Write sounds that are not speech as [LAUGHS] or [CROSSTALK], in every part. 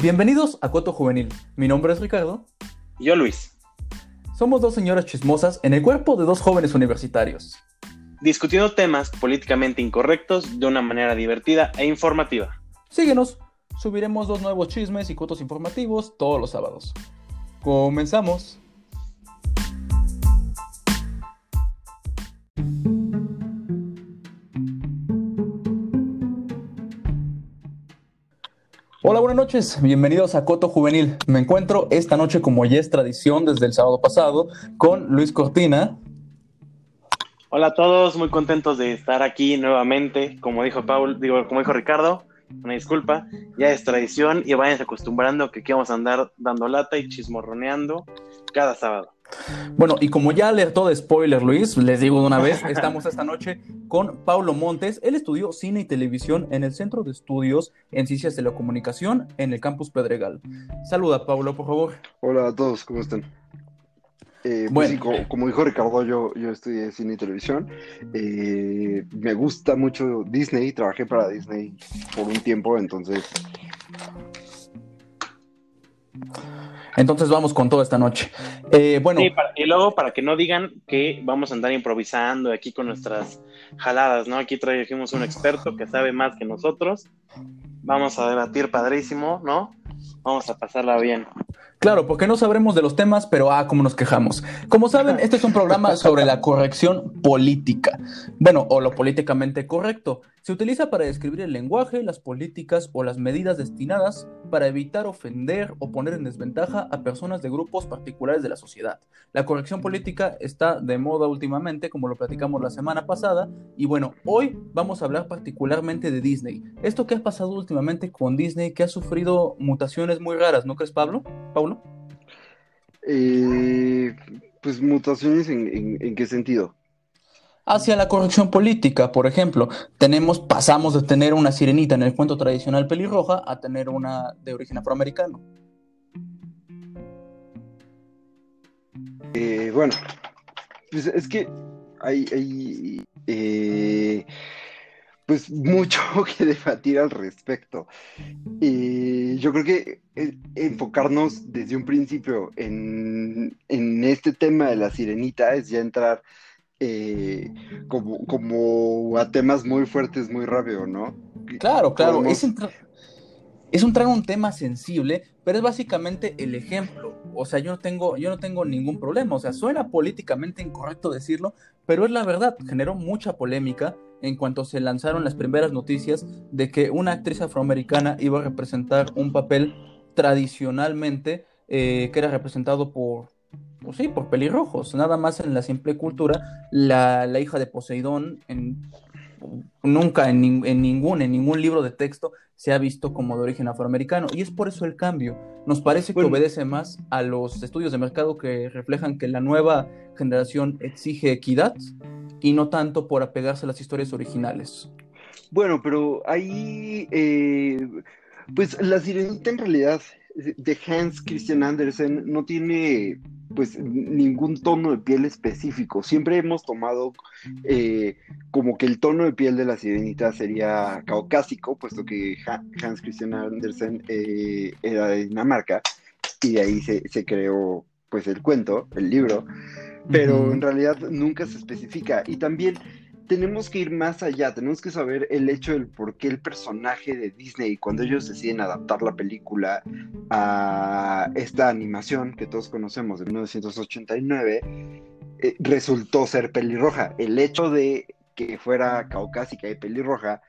Bienvenidos a Coto Juvenil. Mi nombre es Ricardo. Y yo Luis. Somos dos señoras chismosas en el cuerpo de dos jóvenes universitarios. Discutiendo temas políticamente incorrectos de una manera divertida e informativa. Síguenos, subiremos dos nuevos chismes y cotos informativos todos los sábados. Comenzamos. Hola, buenas noches, bienvenidos a Coto Juvenil. Me encuentro esta noche, como ya es tradición desde el sábado pasado, con Luis Cortina. Hola a todos, muy contentos de estar aquí nuevamente. Como dijo Paul, digo, como dijo Ricardo, una disculpa, ya es tradición y vayan acostumbrando que aquí vamos a andar dando lata y chismorroneando cada sábado. Bueno, y como ya alertó de spoiler Luis, les digo de una vez, estamos esta noche con Paulo Montes. Él estudió cine y televisión en el Centro de Estudios en Ciencias de la Comunicación en el Campus Pedregal. Saluda, Paulo, por favor. Hola a todos, ¿cómo están? Eh, pues bueno. como, dijo Ricardo, yo, yo estudié cine y televisión. Eh, me gusta mucho Disney, trabajé para Disney por un tiempo, entonces entonces vamos con todo esta noche. Eh, bueno. y luego para que no digan que vamos a andar improvisando aquí con nuestras jaladas, ¿no? Aquí trajimos un experto que sabe más que nosotros. Vamos a debatir padrísimo, ¿no? Vamos a pasarla bien. Claro, porque no sabremos de los temas, pero ah, cómo nos quejamos. Como saben, este es un programa sobre la corrección política. Bueno, o lo políticamente correcto. Se utiliza para describir el lenguaje, las políticas o las medidas destinadas para evitar ofender o poner en desventaja a personas de grupos particulares de la sociedad. La corrección política está de moda últimamente, como lo platicamos la semana pasada, y bueno, hoy vamos a hablar particularmente de Disney. Esto que ha pasado últimamente con Disney, que ha sufrido mutaciones muy raras, ¿no crees, Pablo? ¿Paulo? Eh, pues mutaciones en qué sentido? Hacia la corrección política. Por ejemplo, tenemos, pasamos de tener una sirenita en el cuento tradicional pelirroja a tener una de origen afroamericano. Eh, bueno, pues es que hay, eh, pues mucho [LAUGHS] que debatir al respecto. Y yo creo que eh, enfocarnos desde un principio en, en este tema de la sirenita es ya entrar eh, como, como a temas muy fuertes muy rápido, ¿no? Claro, claro. Es, un tema sensible, pero es básicamente el ejemplo. O sea, yo no tengo, yo no tengo ningún problema. O sea, suena políticamente incorrecto decirlo, pero es la verdad. Generó mucha polémica en cuanto se lanzaron las primeras noticias de que una actriz afroamericana iba a representar un papel tradicionalmente eh, que era representado por pues sí, por pelirrojos. Nada más en la simple cultura, la, hija de Poseidón en, nunca en, ningún, en ningún libro de texto se ha visto como de origen afroamericano. Y es por eso el cambio. Nos parece que obedece más a los estudios de mercado que reflejan que la nueva generación exige equidad y no tanto por apegarse a las historias originales. Bueno, pero ahí, eh, pues la sirenita en realidad de Hans Christian Andersen no tiene pues ningún tono de piel específico. Siempre hemos tomado eh, como que el tono de piel de la sirenita sería caucásico, puesto que Hans Christian Andersen eh, era de Dinamarca y de ahí se, se, creó pues el cuento, el libro, pero en realidad nunca se especifica. Y también tenemos que ir más allá, tenemos que saber el hecho del por qué el personaje de Disney, cuando ellos deciden adaptar la película a esta animación que todos conocemos de 1989, eh, resultó ser pelirroja. El hecho de que fuera caucásica y pelirroja,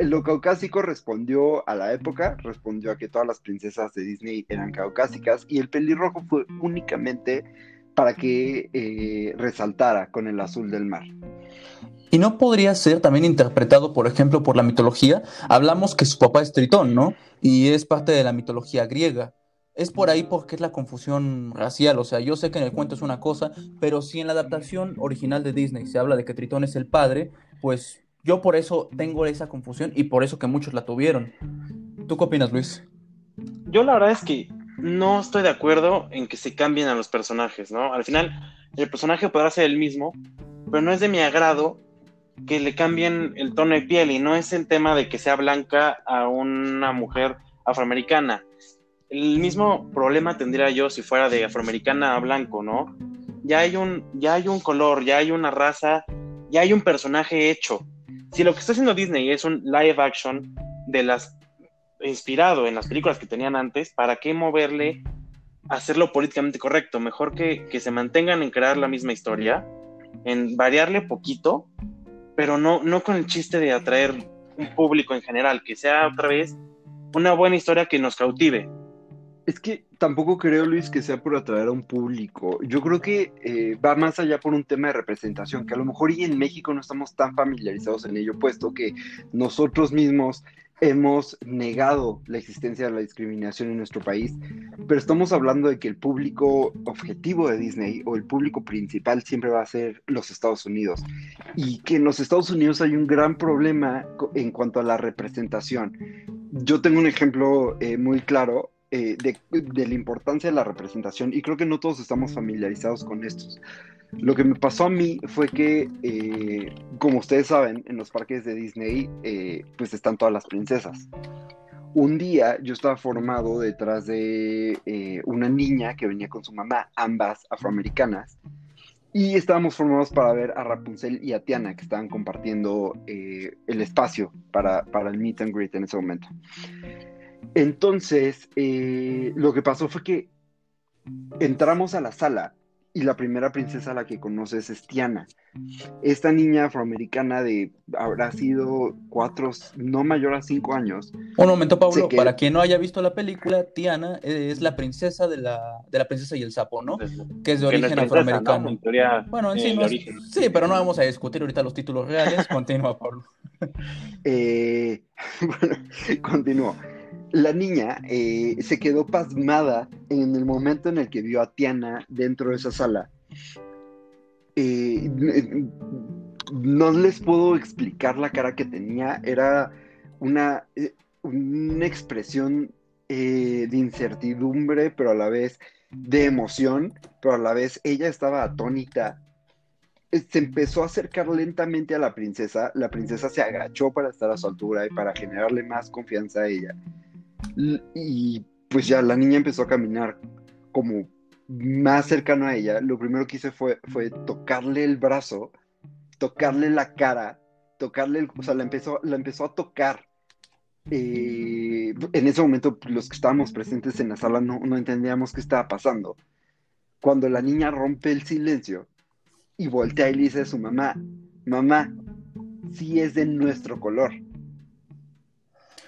lo caucásico respondió a la época, respondió a que todas las princesas de Disney eran caucásicas y el pelirrojo fue únicamente para que eh, resaltara con el azul del mar. Y no podría ser también interpretado, por ejemplo, por la mitología. Hablamos que su papá es Tritón, ¿no? Y es parte de la mitología griega. Es por ahí porque es la confusión racial. O sea, yo sé que en el cuento es una cosa, pero si en la adaptación original de Disney se habla de que Tritón es el padre, pues yo por eso tengo esa confusión y por eso que muchos la tuvieron. ¿Tú qué opinas, Luis? Yo la verdad es que no estoy de acuerdo en que se cambien a los personajes, ¿no? Al final, el personaje podrá ser el mismo, pero no es de mi agrado que le cambien el tono de piel y no es el tema de que sea blanca a una mujer afroamericana. el mismo problema tendría yo si fuera de afroamericana a blanco, ¿no? Ya hay un, ya hay un color, ya hay una raza, ya hay un personaje hecho. Si lo que está haciendo Disney es un live action de las inspirado en las películas que tenían antes, ¿para qué moverle hacerlo políticamente correcto? Mejor que, que se mantengan en crear la misma historia, en variarle poquito, pero no, no con el chiste de atraer un público en general, que sea otra vez una buena historia que nos cautive. Es que tampoco creo, Luis, que sea por atraer a un público. Yo creo que eh, va más allá por un tema de representación, que a lo mejor y en México no estamos tan familiarizados en ello, puesto que nosotros mismos hemos negado la existencia de la discriminación en nuestro país, pero estamos hablando de que el público objetivo de Disney o el público principal siempre va a ser los Estados Unidos y que en los Estados Unidos hay un gran problema en cuanto a la representación. Yo tengo un ejemplo eh, muy claro eh, de, de, la importancia de la representación y creo que no todos estamos familiarizados con estos. Lo que me pasó a mí fue que, eh, como ustedes saben, en los parques de Disney, eh, pues están todas las princesas. Un día yo estaba formado detrás de eh, una niña que venía con su mamá, ambas afroamericanas, y estábamos formados para ver a Rapunzel y a Tiana, que estaban compartiendo el espacio para, para, el meet and greet en ese momento. Entonces, lo que pasó fue que entramos a la sala y la primera princesa a la que conoces es Tiana. Esta niña afroamericana de habrá sido cuatro, no mayor a cinco años. Un momento, Pablo, para quien no haya visto la película, Tiana es la princesa de la, de la princesa y el sapo, ¿no? Que es de origen afroamericano. bueno, en sí, no sí, pero no vamos a discutir ahorita los títulos reales. [LAUGHS] Continúa, Pablo. eh, [LAUGHS] bueno, continúo la niña eh, se quedó pasmada en el momento en el que vio a Tiana dentro de esa sala. Eh, no les puedo explicar la cara que tenía, era una, eh, una expresión de incertidumbre, pero a la vez de emoción, pero a la vez ella estaba atónita. Se empezó a acercar lentamente a la princesa, la princesa se agachó para estar a su altura y para generarle más confianza a ella y pues ya la niña empezó a caminar como más cercano a ella. Lo primero que hice fue, fue tocarle el brazo, tocarle la cara, tocarle, o sea, la empezó, la empezó a tocar. Eh, en ese momento los que estábamos presentes en la sala no, no entendíamos qué estaba pasando. Cuando la niña rompe el silencio y voltea y le dice a su mamá, mamá, sí es de nuestro color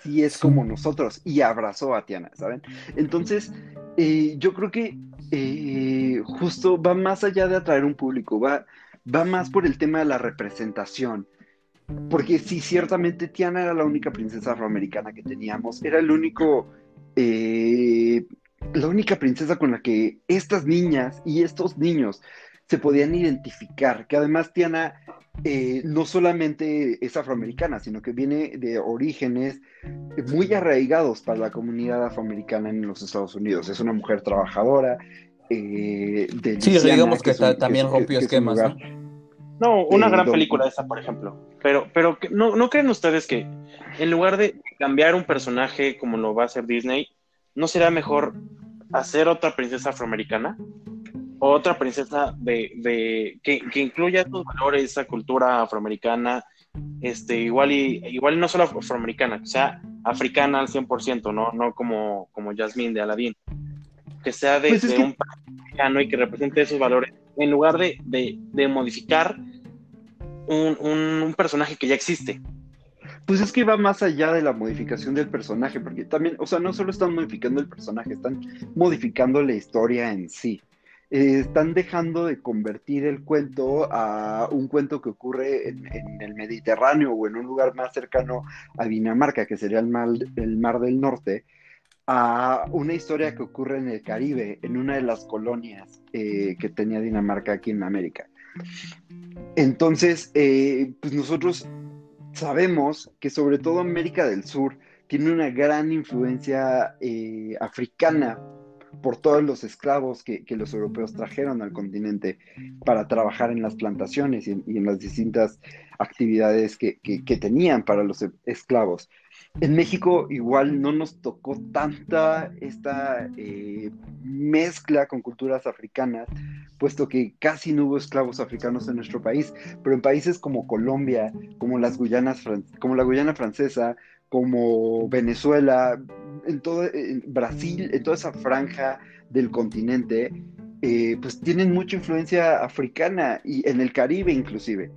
y es como nosotros y abrazó a Tiana, ¿saben? Entonces, eh, yo creo que eh, justo va más allá de atraer un público, va, va más por el tema de la representación. Porque sí, ciertamente Tiana era la única princesa afroamericana que teníamos, era el único, eh, la única princesa con la que estas niñas y estos niños se podían identificar, que además Tiana eh, no solamente es afroamericana, sino que viene de orígenes muy arraigados para la comunidad afroamericana en los Estados Unidos. Es una mujer trabajadora. Eh, sí, digamos que, también rompió esquemas. ¿no? una eh, gran película esa, por ejemplo. Pero, pero ¿no, ¿no creen ustedes que en lugar de cambiar un personaje como lo va a hacer Disney, ¿no será mejor hacer otra princesa afroamericana? Otra princesa de, que, incluya estos valores, esa cultura afroamericana, este, igual y igual no solo afroamericana, que sea africana al 100%, no, no como, como Jasmine de Aladdin, que sea de, pues un africano y que represente esos valores, en lugar de, modificar un, un personaje que ya existe. Pues es que va más allá de la modificación del personaje, porque también, o sea, no solo están modificando el personaje, están modificando la historia en sí. Eh, están dejando de convertir el cuento a un cuento que ocurre en, el Mediterráneo o en un lugar más cercano a Dinamarca, que sería el mar, el mar del Norte, a una historia que ocurre en el Caribe, en una de las colonias eh, que tenía Dinamarca aquí en América. Entonces, eh, pues nosotros sabemos que sobre todo América del Sur tiene una gran influencia africana por todos los esclavos que, los europeos trajeron al continente para trabajar en las plantaciones y en, las distintas actividades que, tenían para los esclavos. En México igual no nos tocó tanta esta eh, mezcla con culturas africanas, puesto que casi no hubo esclavos africanos en nuestro país, pero en países como Colombia, como las Guyanas, como la Guyana francesa, como Venezuela, en todo Brasil, en toda esa franja del continente, eh, pues tienen mucha influencia africana y en el Caribe inclusive.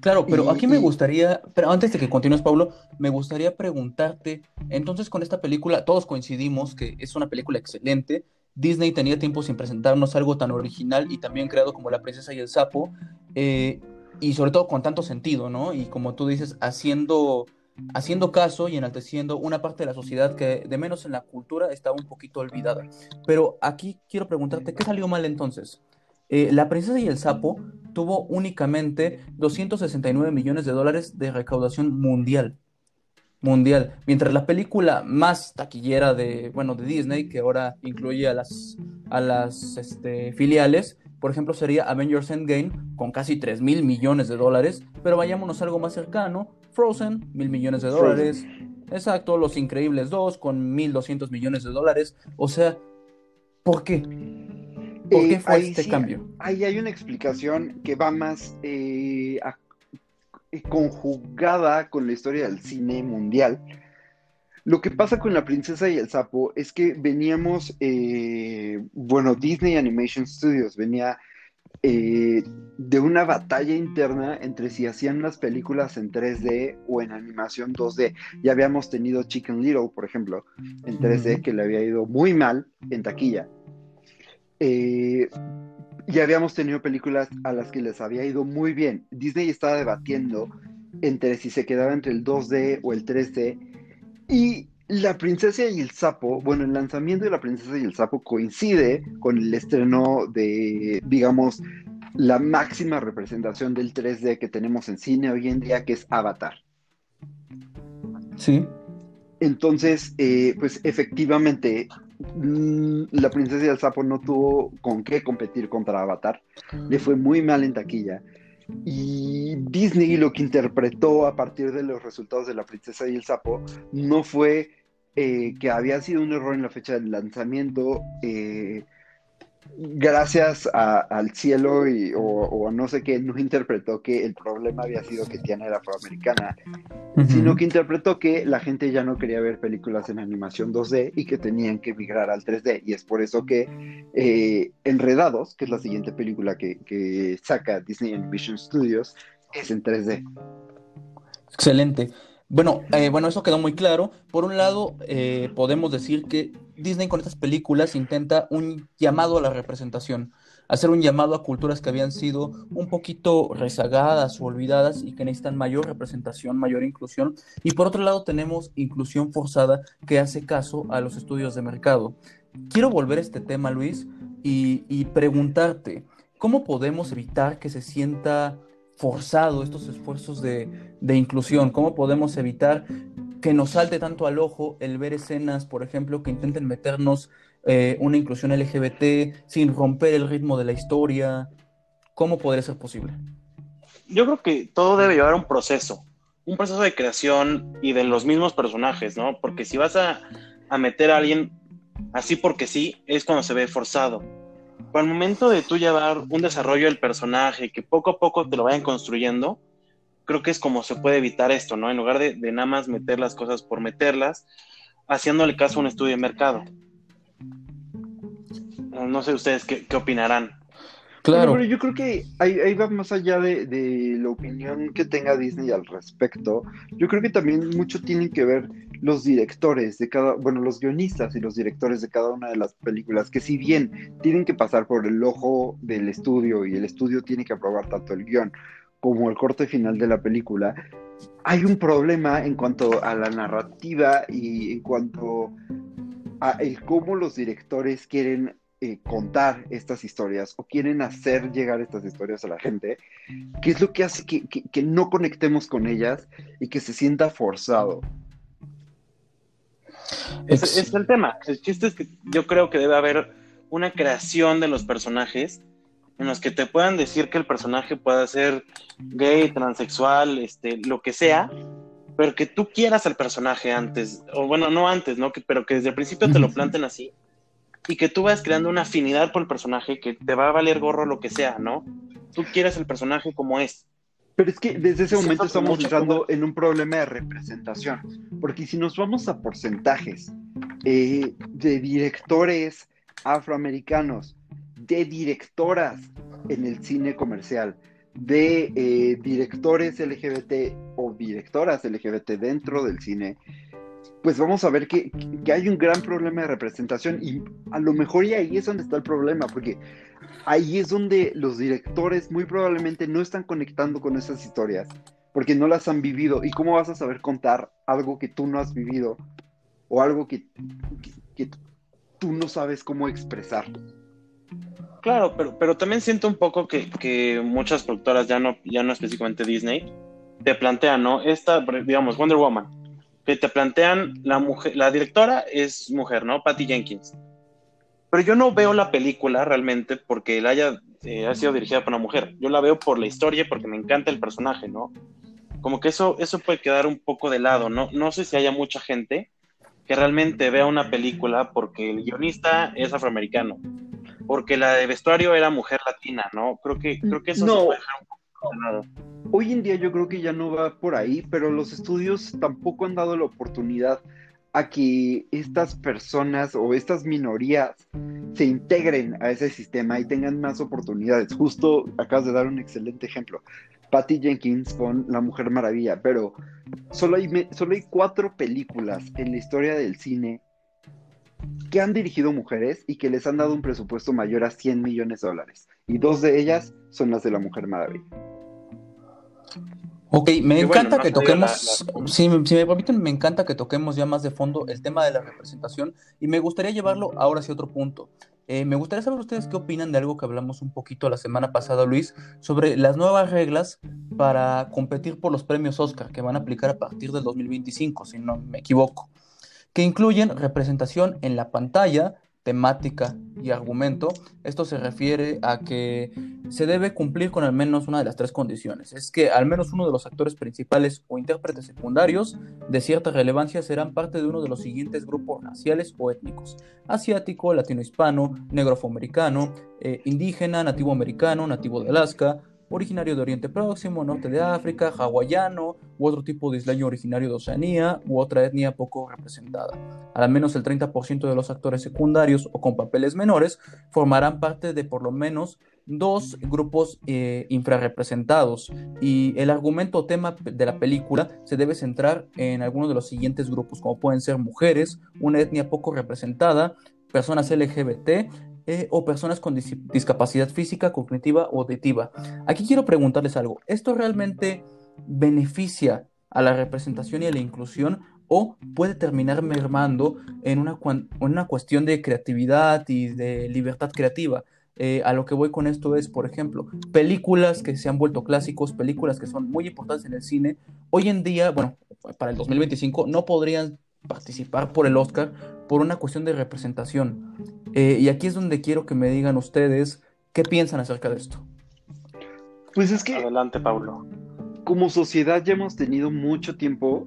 Claro, pero aquí me gustaría, pero antes de que continúes, Pablo, me gustaría preguntarte, entonces con esta película todos coincidimos que es una película excelente, Disney tenía tiempo sin presentarnos algo tan original y también creado como La Princesa y el Sapo, eh, y sobre todo con tanto sentido, ¿no? Y como tú dices, haciendo, haciendo caso y enalteciendo una parte de la sociedad que de menos en la cultura estaba un poquito olvidada. Pero aquí quiero preguntarte, ¿qué salió mal entonces? Eh, la Princesa y el Sapo tuvo únicamente 269 millones de dólares de recaudación mundial mundial. Mientras la película más taquillera de, bueno, de Disney, que ahora incluye a las, a las este, filiales, por ejemplo, sería Avengers Endgame con casi 3 mil millones de dólares. Pero vayámonos a algo más cercano. Frozen, mil millones de dólares. Exacto, Los Increíbles 2 con 1.200 millones de dólares. O sea, ¿por qué? ¿Por qué eh, fue este cambio? Ahí hay una explicación que va más eh, a eh, conjugada con la historia del cine mundial. Lo que pasa con La Princesa y el Sapo es que veníamos, eh, bueno, Disney Animation Studios venía eh, de una batalla interna entre si hacían las películas en 3D o en animación 2D. Ya habíamos tenido Chicken Little, por ejemplo, en 3D, que le había ido muy mal en taquilla. Eh, ya habíamos tenido películas a las que les había ido muy bien. Disney estaba debatiendo entre si se quedaba entre el 2D o el 3D. Y La Princesa y el Sapo, bueno, el lanzamiento de La Princesa y el Sapo coincide con el estreno de, digamos, la máxima representación del 3D que tenemos en cine hoy en día, que es Avatar. Sí. Entonces, eh, pues efectivamente, Mm, la princesa y el sapo no tuvo con qué competir contra Avatar. Le fue muy mal en taquilla. Y Disney lo que interpretó a partir de los resultados de La Princesa y el Sapo no fue eh, que había sido un error en la fecha del lanzamiento, eh, gracias al cielo y, o, no sé qué, no interpretó que el problema había sido que Tiana era afroamericana, sino que interpretó que la gente ya no quería ver películas en animación 2D y que tenían que migrar al 3D. Y es por eso que eh, Enredados, que es la siguiente película que, que saca Disney Animation Studios, es en 3D. Excelente. Bueno, eh, bueno, eso quedó muy claro. Por un lado, eh, podemos decir que Disney con estas películas intenta un llamado a la representación, hacer un llamado a culturas que habían sido un poquito rezagadas o olvidadas y que necesitan mayor representación, mayor inclusión. Y por otro lado, tenemos inclusión forzada que hace caso a los estudios de mercado. Quiero volver a este tema, Luis, y, y preguntarte, ¿cómo podemos evitar que se sienta forzado estos esfuerzos de, inclusión? ¿Cómo podemos evitar que nos salte tanto al ojo el ver escenas, por ejemplo, que intenten meternos eh, una inclusión LGBT sin romper el ritmo de la historia? ¿Cómo podría ser posible? Yo creo que todo debe llevar un proceso, un proceso de creación y de los mismos personajes, ¿no? Porque si vas a, a meter a alguien así porque sí, es cuando se ve forzado para el momento de tú llevar un desarrollo del personaje, que poco a poco te lo vayan construyendo, creo que es como se puede evitar esto, ¿no? En lugar de, nada más meter las cosas por meterlas, haciéndole caso a un estudio de mercado. No sé ustedes qué, opinarán. Claro. Pero yo creo que ahí, va más allá de, de, la opinión que tenga Disney al respecto. Yo creo que también mucho tiene que ver los directores de cada, bueno, los guionistas y los directores de cada una de las películas, que si bien tienen que pasar por el ojo del estudio y el estudio tiene que aprobar tanto el guion como el corte final de la película, hay un problema en cuanto a la narrativa y en cuanto a el cómo los directores quieren eh, contar estas historias o quieren hacer llegar estas historias a la gente, que es lo que hace que, que no conectemos con ellas y que se sienta forzado. Es el tema. El chiste es que yo creo que debe haber una creación de los personajes en los que te puedan decir que el personaje pueda ser gay, transexual, este, lo que sea, pero que tú quieras al personaje antes, o bueno, no antes, ¿no? Que, pero que desde el principio te lo planten así y que tú vayas creando una afinidad por el personaje que te va a valer gorro lo que sea, ¿no? Tú quieres el personaje como es. Pero es que desde ese momento estamos entrando en un problema de representación, porque si nos vamos a porcentajes eh, de directores afroamericanos, de directoras en el cine comercial, de eh, directores LGBT o directoras LGBT dentro del cine, pues vamos a ver que, hay un gran problema de representación y a lo mejor y ahí es donde está el problema, porque ahí es donde los directores muy probablemente no están conectando con esas historias, porque no las han vivido. ¿Y cómo vas a saber contar algo que tú no has vivido o algo que, que tú no sabes cómo expresar? Claro, pero, pero también siento un poco que, muchas productoras, ya no, ya no específicamente Disney, te plantean, ¿no? Esta, digamos, Wonder Woman, que te plantean la mujer, la directora es mujer, ¿no? Patty Jenkins. Pero yo no veo la película realmente porque la haya eh, sido dirigida por una mujer. Yo la veo por la historia porque me encanta el personaje, ¿no? Como que eso, eso puede quedar un poco de lado, ¿no? No sé si haya mucha gente que realmente vea una película porque el guionista es afroamericano porque la de vestuario era mujer latina, ¿no? Creo que, creo que eso no. se puede dejar un poco de lado. Hoy en día yo creo que ya no va por ahí, pero los estudios tampoco han dado la oportunidad a que estas personas o estas minorías se integren a ese sistema y tengan más oportunidades. Justo acabas de dar un excelente ejemplo. Patty Jenkins con La Mujer Maravilla, pero solo hay, solo hay cuatro películas en la historia del cine que han dirigido mujeres y que les han dado un presupuesto mayor a 100 millones de dólares. Y dos de ellas son las de la Mujer Maravilla. Ok, me encanta que toquemos, Si, me permiten, me encanta que toquemos ya más de fondo el tema de la representación y me gustaría llevarlo ahora hacia otro punto. Eh, me gustaría saber ustedes qué opinan de algo que hablamos un poquito la semana pasada, Luis, sobre las nuevas reglas para competir por los premios Oscar que van a aplicar a partir del 2025, si no me equivoco que incluyen representación en la pantalla, temática y argumento. Esto se refiere a que se debe cumplir con al menos una de las tres condiciones. Es que al menos uno de los actores principales o intérpretes secundarios de cierta relevancia serán parte de uno de los siguientes grupos raciales o étnicos. Asiático, latino-hispano, negro afroamericano, eh, indígena, nativo americano, nativo de Alaska, originario de Oriente Próximo, norte de África, hawaiano u otro tipo de isleño originario de Oceanía u otra etnia poco representada. Al menos el 30% de los actores secundarios o con papeles menores formarán parte de por lo menos dos grupos eh, infrarrepresentados y el argumento o tema de la película se debe centrar en algunos de los siguientes grupos como pueden ser mujeres, una etnia poco representada, personas LGBT, eh, o personas con discapacidad física, cognitiva o auditiva. Aquí quiero preguntarles algo. ¿Esto realmente beneficia a la representación y a la inclusión o puede terminar mermando en una, una cuestión de creatividad y de libertad creativa? Eh, a lo que voy con esto es, por ejemplo, películas que se han vuelto clásicos, películas que son muy importantes en el cine, hoy en día, bueno, para el 2025 no podrían participar por el Oscar por una cuestión de representación. Eh, y aquí es donde quiero que me digan ustedes qué piensan acerca de esto. Pues es que... Adelante, Pablo. Como sociedad ya hemos tenido mucho tiempo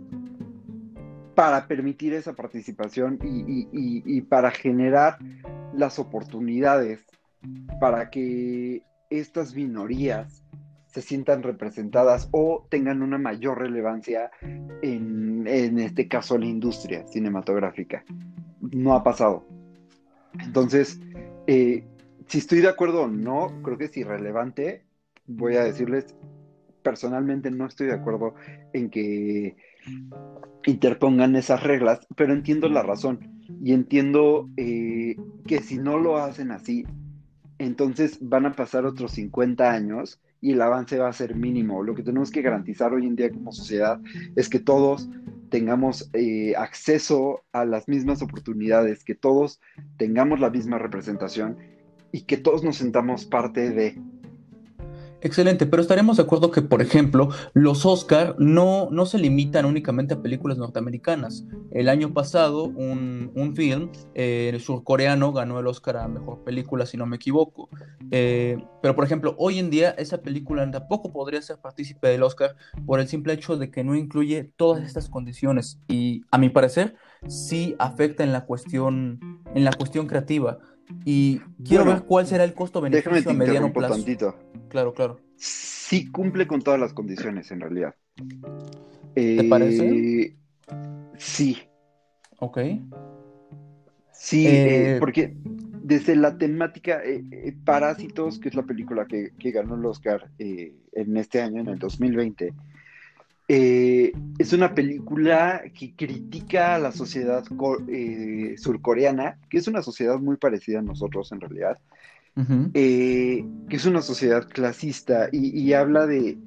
para permitir esa participación y para generar las oportunidades para que estas minorías se sientan representadas o tengan una mayor relevancia en, en este caso la industria cinematográfica. No ha pasado. Entonces, eh, si estoy de acuerdo o no, creo que es irrelevante. Voy a decirles, personalmente no estoy de acuerdo en que interpongan esas reglas, pero entiendo la razón y entiendo eh, que si no lo hacen así, entonces van a pasar otros 50 años y el avance va a ser mínimo. Lo que tenemos que garantizar hoy en día como sociedad es que todos tengamos eh, acceso a las mismas oportunidades, que todos tengamos la misma representación y que todos nos sentamos parte de. Excelente, pero estaremos de acuerdo que, por ejemplo, los Oscar no, no se limitan únicamente a películas norteamericanas. El año pasado, un, un film eh, surcoreano ganó el Oscar a Mejor Película, si no me equivoco. Eh, pero, por ejemplo, hoy en día esa película tampoco podría ser partícipe del Oscar por el simple hecho de que no incluye todas estas condiciones. Y, a mi parecer, sí afecta en la cuestión, en la cuestión creativa. Y quiero ver cuál será el costo-beneficio a mediano plazo. Tantito. Claro, claro. Sí cumple con todas las condiciones, en realidad. ¿Te parece? Eh, sí. Ok. Sí, eh, eh, porque desde la temática Parásitos, que es la película que, que ganó el Oscar en este año, en el 2020, eh, es una película que critica a la sociedad eh, surcoreana, que es una sociedad muy parecida a nosotros en realidad, eh, que es una sociedad clasista y, habla de,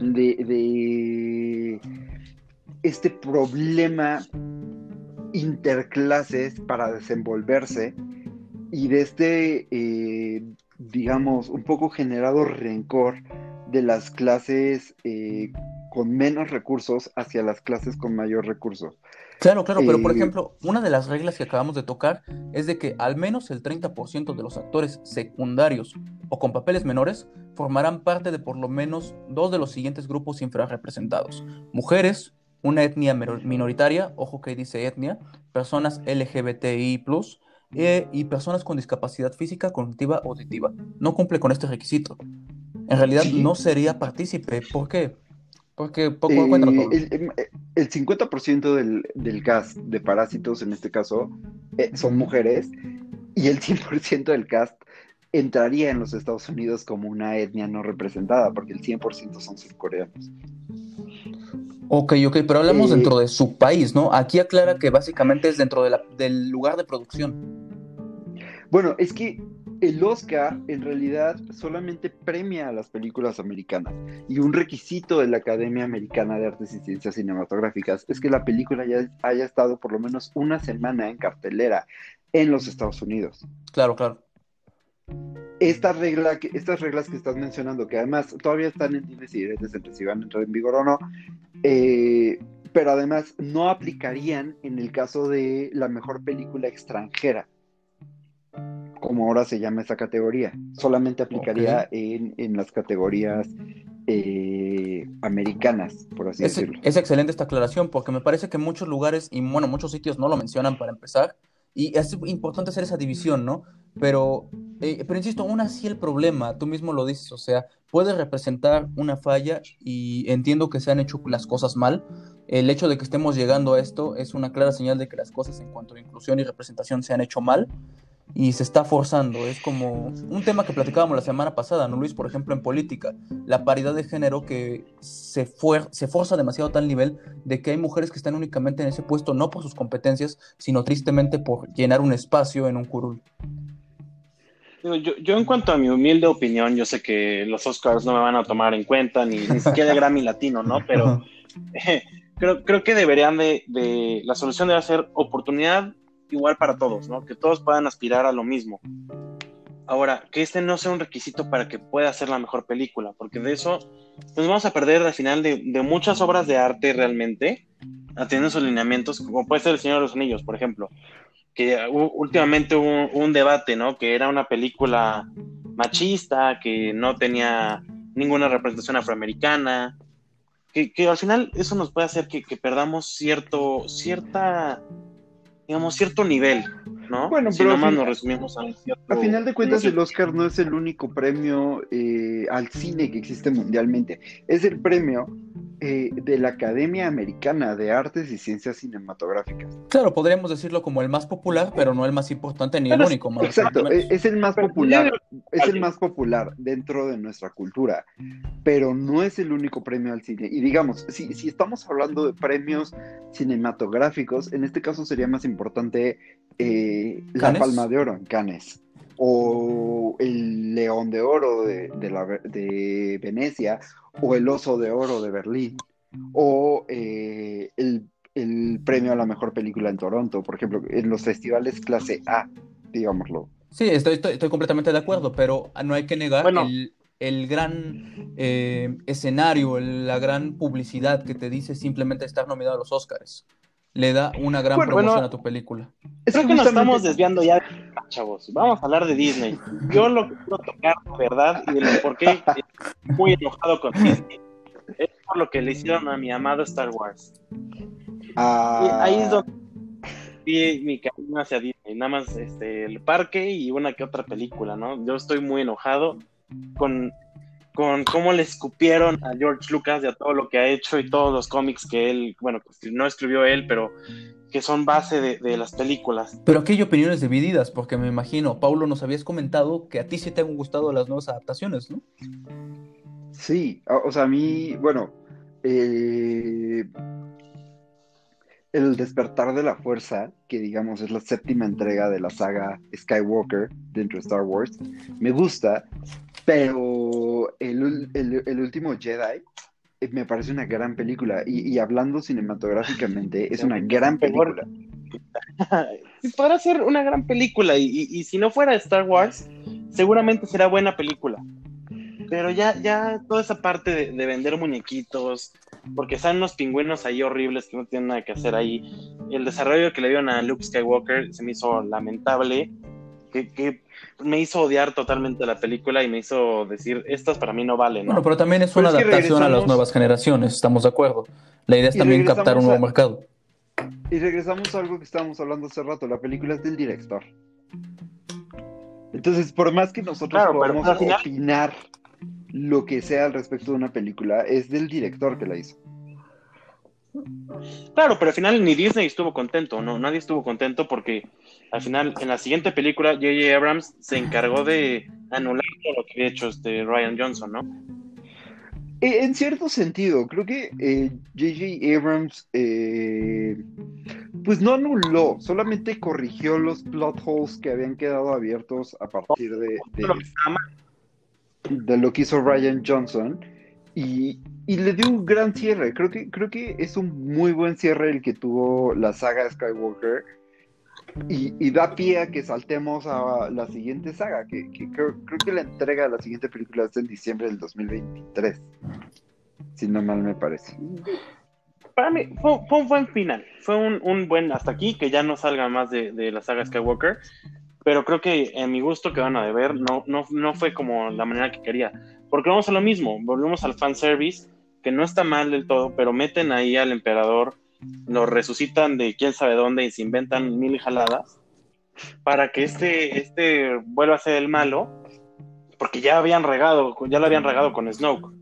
de, este problema interclases para desenvolverse y de este, digamos, un poco generado rencor de las clases eh, con menos recursos hacia las clases con mayor recursos. Claro, claro, pero por eh, ejemplo, una de las reglas que acabamos de tocar es de que al menos el 30% de los actores secundarios o con papeles menores formarán parte de por lo menos dos de los siguientes grupos infrarrepresentados. Mujeres, una etnia minoritaria, ojo que dice etnia, personas LGBTI+, eh, y personas con discapacidad física, cognitiva o auditiva. No cumple con este requisito en realidad no sería partícipe. ¿Por qué? Porque poco eh, el, el, 50% del, del cast de Parásitos, en este caso, eh, son mujeres, y el 100% del cast entraría en los Estados Unidos como una etnia no representada, porque el 100% son surcoreanos. Ok, ok, pero hablamos eh, dentro de su país, ¿no? Aquí aclara que básicamente es dentro de la, del lugar de producción. Bueno, es que el Oscar en realidad solamente premia a las películas americanas y un requisito de la Academia Americana de Artes y Ciencias Cinematográficas es que la película ya haya estado por lo menos una semana en cartelera en los Estados Unidos. Claro, claro. Esta regla, estas reglas que estás mencionando, que además todavía están en dimes y entre si van a entrar en vigor o no, eh, pero además no aplicarían en el caso de la mejor película extranjera como ahora se llama esa categoría. Solamente aplicaría en, las categorías eh, americanas, por así decirlo. Es excelente esta aclaración porque me parece que muchos lugares y bueno, muchos sitios no lo mencionan para empezar. Y es importante hacer esa división, ¿no? Pero, eh, pero insisto, aún así el problema, tú mismo lo dices, o sea, puede representar una falla y entiendo que se han hecho las cosas mal. El hecho de que estemos llegando a esto es una clara señal de que las cosas en cuanto a inclusión y representación se han hecho mal y se está forzando. Es como un tema que platicábamos la semana pasada, ¿no, Luis? Por ejemplo, en política, la paridad de género que se, se forza demasiado a tal nivel de que hay mujeres que están únicamente en ese puesto no por sus competencias, sino tristemente por llenar un espacio en un curul. Yo, en cuanto a mi humilde opinión, yo sé que los Oscars no me van a tomar en cuenta, ni, ni siquiera Grammy Latino, ¿no? Pero [LAUGHS] creo, creo que deberían de, de, la solución debe ser oportunidad igual para todos, ¿no? Que todos puedan aspirar a lo mismo. Ahora, que este no sea un requisito para que pueda ser la mejor película, porque de eso nos vamos a perder al final de, muchas obras de arte realmente, teniendo sus lineamientos, como puede ser El Señor de los Anillos, por ejemplo, que últimamente hubo un debate, ¿no? Que era una película machista, que no tenía ninguna representación afroamericana, que, al final eso nos puede hacer que, que perdamos cierto, cierta digamos, cierto nivel, ¿no? Bueno, pero si nos resumimos a A final de cuentas, el Oscar no es el único premio eh, al cine que existe mundialmente. Es el premio eh, de la Academia Americana de Artes y Ciencias Cinematográficas. Claro, podríamos decirlo como el más popular, pero no el más importante ni el único. Más exacto, es, el más popular, es el más popular dentro de nuestra cultura, pero no es el único premio al cine. Y digamos, si, si estamos hablando de premios cinematográficos, en este caso sería más importante eh, la Palma de Oro en Cannes o el León de Oro de, de Venecia o el Oso de Oro de Berlín, o eh, el, premio a la mejor película en Toronto, por ejemplo, en los festivales clase A, digámoslo. Sí, estoy, estoy, completamente de acuerdo, pero no hay que negar el gran eh, escenario, la gran publicidad que te dice simplemente estar nominado a los Oscars. Le da una gran promoción a tu película. Creo que nos estamos desviando ya, chavos. Vamos a hablar de Disney. Yo lo que quiero tocar, ¿verdad? Y de por qué estoy muy enojado con Disney. Es por lo que le hicieron a mi amado Star Wars. Ah. ahí es donde vi mi camino hacia Disney. Nada más este, el parque y una que otra película, ¿no? Yo estoy muy enojado con, con cómo le escupieron a George Lucas y a todo lo que ha hecho y todos los cómics que él, bueno, pues, no escribió él, pero que son base de, las películas. Pero aquí hay opiniones divididas, porque me imagino, Paulo, nos habías comentado que a ti sí te han gustado las nuevas adaptaciones, ¿no? Sí, o sea, a mí, bueno, eh, el despertar de la fuerza, que digamos es la séptima entrega de la saga Skywalker dentro de Star Wars, me gusta, pero el, último Jedi eh, me parece una gran película y, hablando cinematográficamente es una gran película. [LAUGHS] Podrá ser una gran película y, si no fuera Star Wars, seguramente será buena película. Pero ya, ya toda esa parte de, vender muñequitos, porque salen unos pingüinos ahí horribles que no tienen nada que hacer ahí. El desarrollo que le dieron a Luke Skywalker se me hizo lamentable, que, me hizo odiar totalmente la película y me hizo decir, estas para mí no valen. Bueno, pero también es una adaptación a las nuevas generaciones, estamos de acuerdo. La idea es también captar un nuevo mercado. Y regresamos a algo que estábamos hablando hace rato, la película es del director. Entonces, por más que nosotros podamos opinar lo que sea al respecto de una película, es del director que la hizo. Claro, pero al final ni Disney estuvo contento, ¿no? Nadie estuvo contento porque al final, en la siguiente película, J.J. Abrams se encargó de anular todo lo que había hecho este Ryan Johnson, ¿no? Eh, en cierto sentido, creo que J.J. Eh, Abrams, eh, pues no anuló, solamente corrigió los plot holes que habían quedado abiertos a partir de, de lo que hizo Ryan Johnson y, le dio un gran cierre. Creo que, creo que es un muy buen cierre el que tuvo la saga Skywalker y, da pie a que saltemos a la siguiente saga, que, creo, que la entrega de la siguiente película es en diciembre del 2023, si no mal me parece. Para mí fue, un buen final, fue un, buen hasta aquí, que ya no salga más de, de la saga Skywalker pero creo que en mi gusto que van a ver no, no, no fue como la manera que quería. Porque vamos a lo mismo, volvemos al fanservice, que no está mal del todo, pero meten ahí al emperador, lo resucitan de quién sabe dónde y se inventan mil jaladas para que este, este vuelva a ser el malo, porque ya habían regado, ya lo habían regado con Snoke.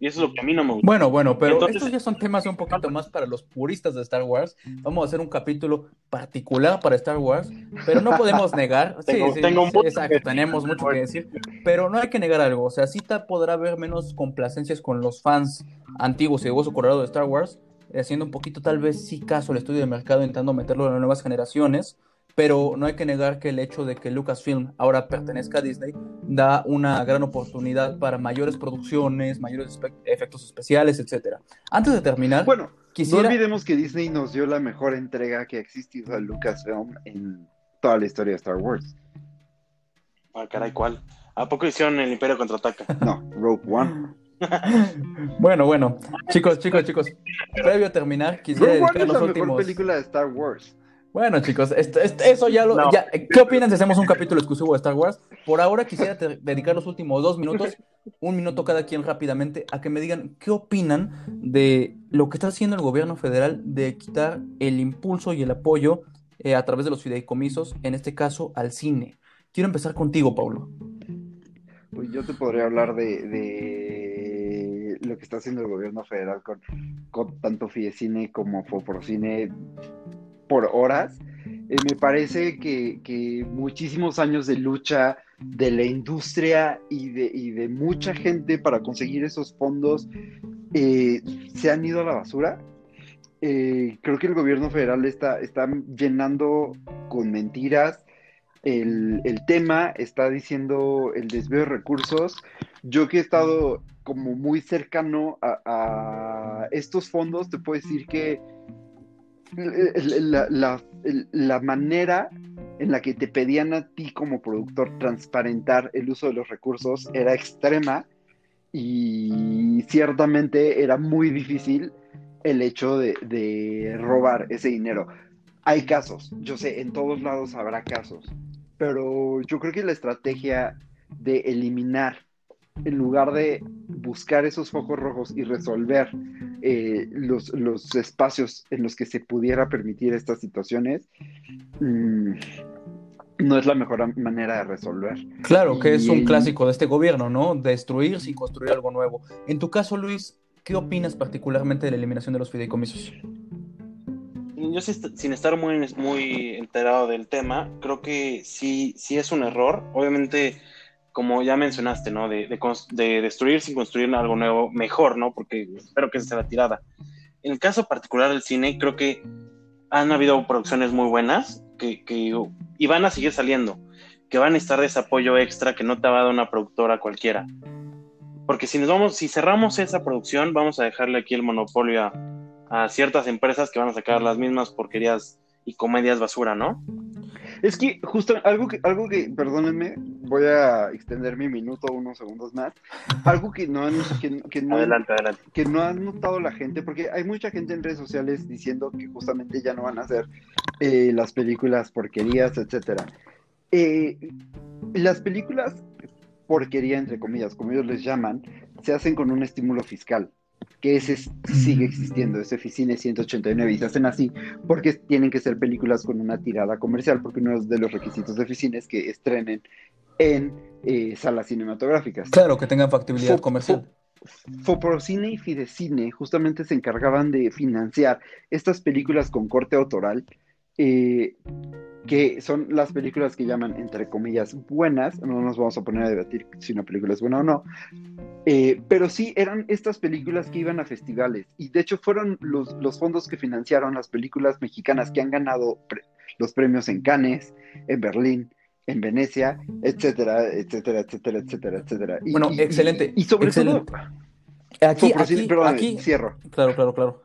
Y eso es lo que a mí no me gusta. Bueno, bueno, pero estos ya son temas un poquito más para los puristas de Star Wars. Vamos a hacer un capítulo particular para Star Wars, pero no podemos negar. [LAUGHS] sí, sí, exacto, tenemos mucho que decir. Pero no hay que negar algo. O sea, sí podrá haber menos complacencias con los fans antiguos y de hueso colorado de Star Wars, haciendo un poquito, tal vez sí caso al estudio de mercado, intentando meterlo en las nuevas generaciones pero no hay que negar que el hecho de que Lucasfilm ahora pertenezca a Disney da una gran oportunidad para mayores producciones, mayores efectos especiales, etcétera. Antes de terminar, bueno, quisiera... no olvidemos que Disney nos dio la mejor entrega que ha existido a Lucasfilm en toda la historia de Star Wars. Ah, caray, ¿cuál? ¿A poco hicieron el Imperio contraataca? [LAUGHS] No, Rogue One. [LAUGHS] bueno, bueno, chicos, chicos, chicos, previo a terminar, quisiera Rogue One es la mejor película de Star Wars. Bueno, chicos, eso ya lo. ¿Qué opinan si hacemos un capítulo exclusivo de Star Wars? Por ahora quisiera dedicar los últimos dos minutos, un minuto cada quien rápidamente, a que me digan qué opinan de lo que está haciendo el gobierno federal de quitar el impulso y el apoyo eh, a través de los fideicomisos, en este caso al cine. Quiero empezar contigo, Pablo. Pues yo te podría hablar de, lo que está haciendo el gobierno federal con, con tanto Fidecine como Foprocine por horas. Eh, me parece que, muchísimos años de lucha de la industria y de, de mucha gente para conseguir esos fondos eh, se han ido a la basura. Eh, creo que el gobierno federal está, está llenando con mentiras el, tema, está diciendo el desvío de recursos. Yo que he estado como muy cercano a estos fondos, te puedo decir que la, manera en la que te pedían a ti como productor transparentar el uso de los recursos era extrema y ciertamente era muy difícil el hecho de, robar ese dinero. Hay casos, yo sé, en todos lados habrá casos, pero yo creo que la estrategia de eliminar, en lugar de buscar esos focos rojos y resolver eh, los, espacios en los que se pudiera permitir estas situaciones, mm, no es la mejor manera de resolver. Claro, que es un clásico de este gobierno, ¿no? Destruir sin construir algo nuevo. En tu caso, Luis, ¿qué opinas particularmente de la eliminación de los fideicomisos? Yo sin estar muy, muy enterado del tema, creo que sí, sí es un error. Obviamente, como ya mencionaste, ¿no? De, de, destruir sin construir algo nuevo, mejor, ¿no? Porque espero que se sea la tirada. En el caso particular del cine, creo que han habido producciones muy buenas que, y van a seguir saliendo, que van a estar de ese apoyo extra que no te va a dar una productora cualquiera. Porque si nos vamos, si cerramos esa producción, vamos a dejarle aquí el monopolio a, ciertas empresas que van a sacar las mismas porquerías y comedias basura, ¿no? Es que justo algo que, algo que, perdónenme, voy a extender mi minuto unos segundos más. Algo que no han, que, no, adelante, adelante. que no han notado la gente, porque hay mucha gente en redes sociales diciendo que justamente ya no van a hacer eh, las películas porquerías, etcétera. Eh, las películas porquería, entre comillas, como ellos les llaman, se hacen con un estímulo fiscal que ese sigue existiendo, ese Ficine 189, y se hacen así porque tienen que ser películas con una tirada comercial, porque uno de los requisitos de Ficine es que estrenen en eh, salas cinematográficas. Claro, que tengan factibilidad comercial. Foprocine y Fidecine justamente se encargaban de financiar estas películas con corte autoral, eh, que son las películas que llaman, entre comillas, buenas. No nos vamos a poner a debatir si una película es buena o no. Eh, pero sí eran estas películas que iban a festivales. Y de hecho fueron los, los fondos que financiaron las películas mexicanas que han ganado los premios en Cannes, en Berlín, en Venecia, etcétera, etcétera, etcétera, etcétera, etcétera. bueno, excelente. Y, sobre todo... Aquí, aquí, aquí, cierro. Claro, claro, claro.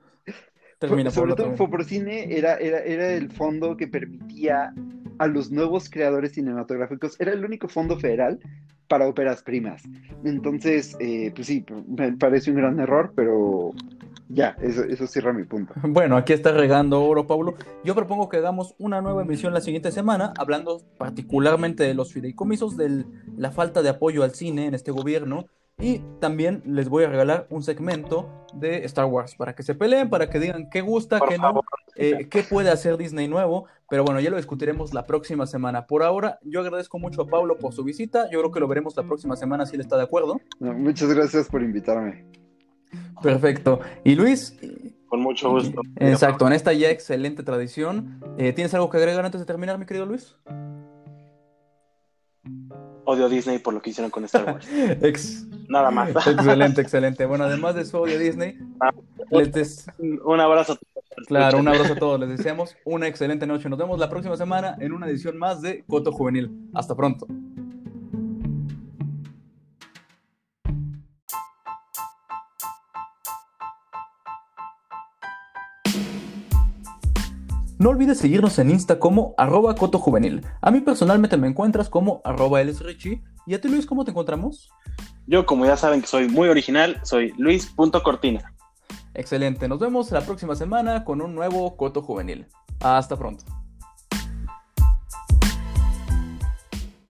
Termina, sobre todo Foprocine era, era, era el fondo que permitía a los nuevos creadores cinematográficos, era el único fondo federal para óperas primas. Entonces, eh, pues sí, me parece un gran error, pero ya, eso, eso cierra mi punto. [LAUGHS] Bueno, aquí está regando oro, Pablo. Yo propongo que hagamos una nueva emisión la siguiente semana, hablando particularmente de los fideicomisos, de la falta de apoyo al cine en este gobierno. Y también les voy a regalar un segmento de Star Wars para que se peleen, para que digan qué gusta, qué no, eh, qué puede hacer Disney nuevo. Pero bueno, ya lo discutiremos la próxima semana. Por ahora, yo agradezco mucho a Pablo por su visita. Yo creo que lo veremos la próxima semana si él está de acuerdo. muchas gracias por invitarme. Perfecto. Y Luis. Con mucho gusto. Exacto, en esta ya excelente tradición. Eh, ¿Tienes algo que agregar antes de terminar, mi querido Luis? Odio a Disney por lo que hicieron con Star Wars. [LAUGHS] Nada más. [LAUGHS] Excelente, excelente. Bueno, además de su odio a Disney, ah, les un abrazo a todos. Claro, un abrazo a todos. Les deseamos una excelente noche. Nos vemos la próxima semana en una edición más de Coto Juvenil. Hasta pronto. No olvides seguirnos en Insta como arroba cotojuvenil. A mí personalmente me encuentras como arroba Richie. ¿Y a ti Luis cómo te encontramos? Yo como ya saben que soy muy original, soy luis.cortina. Excelente, nos vemos la próxima semana con un nuevo Coto Juvenil. Hasta pronto.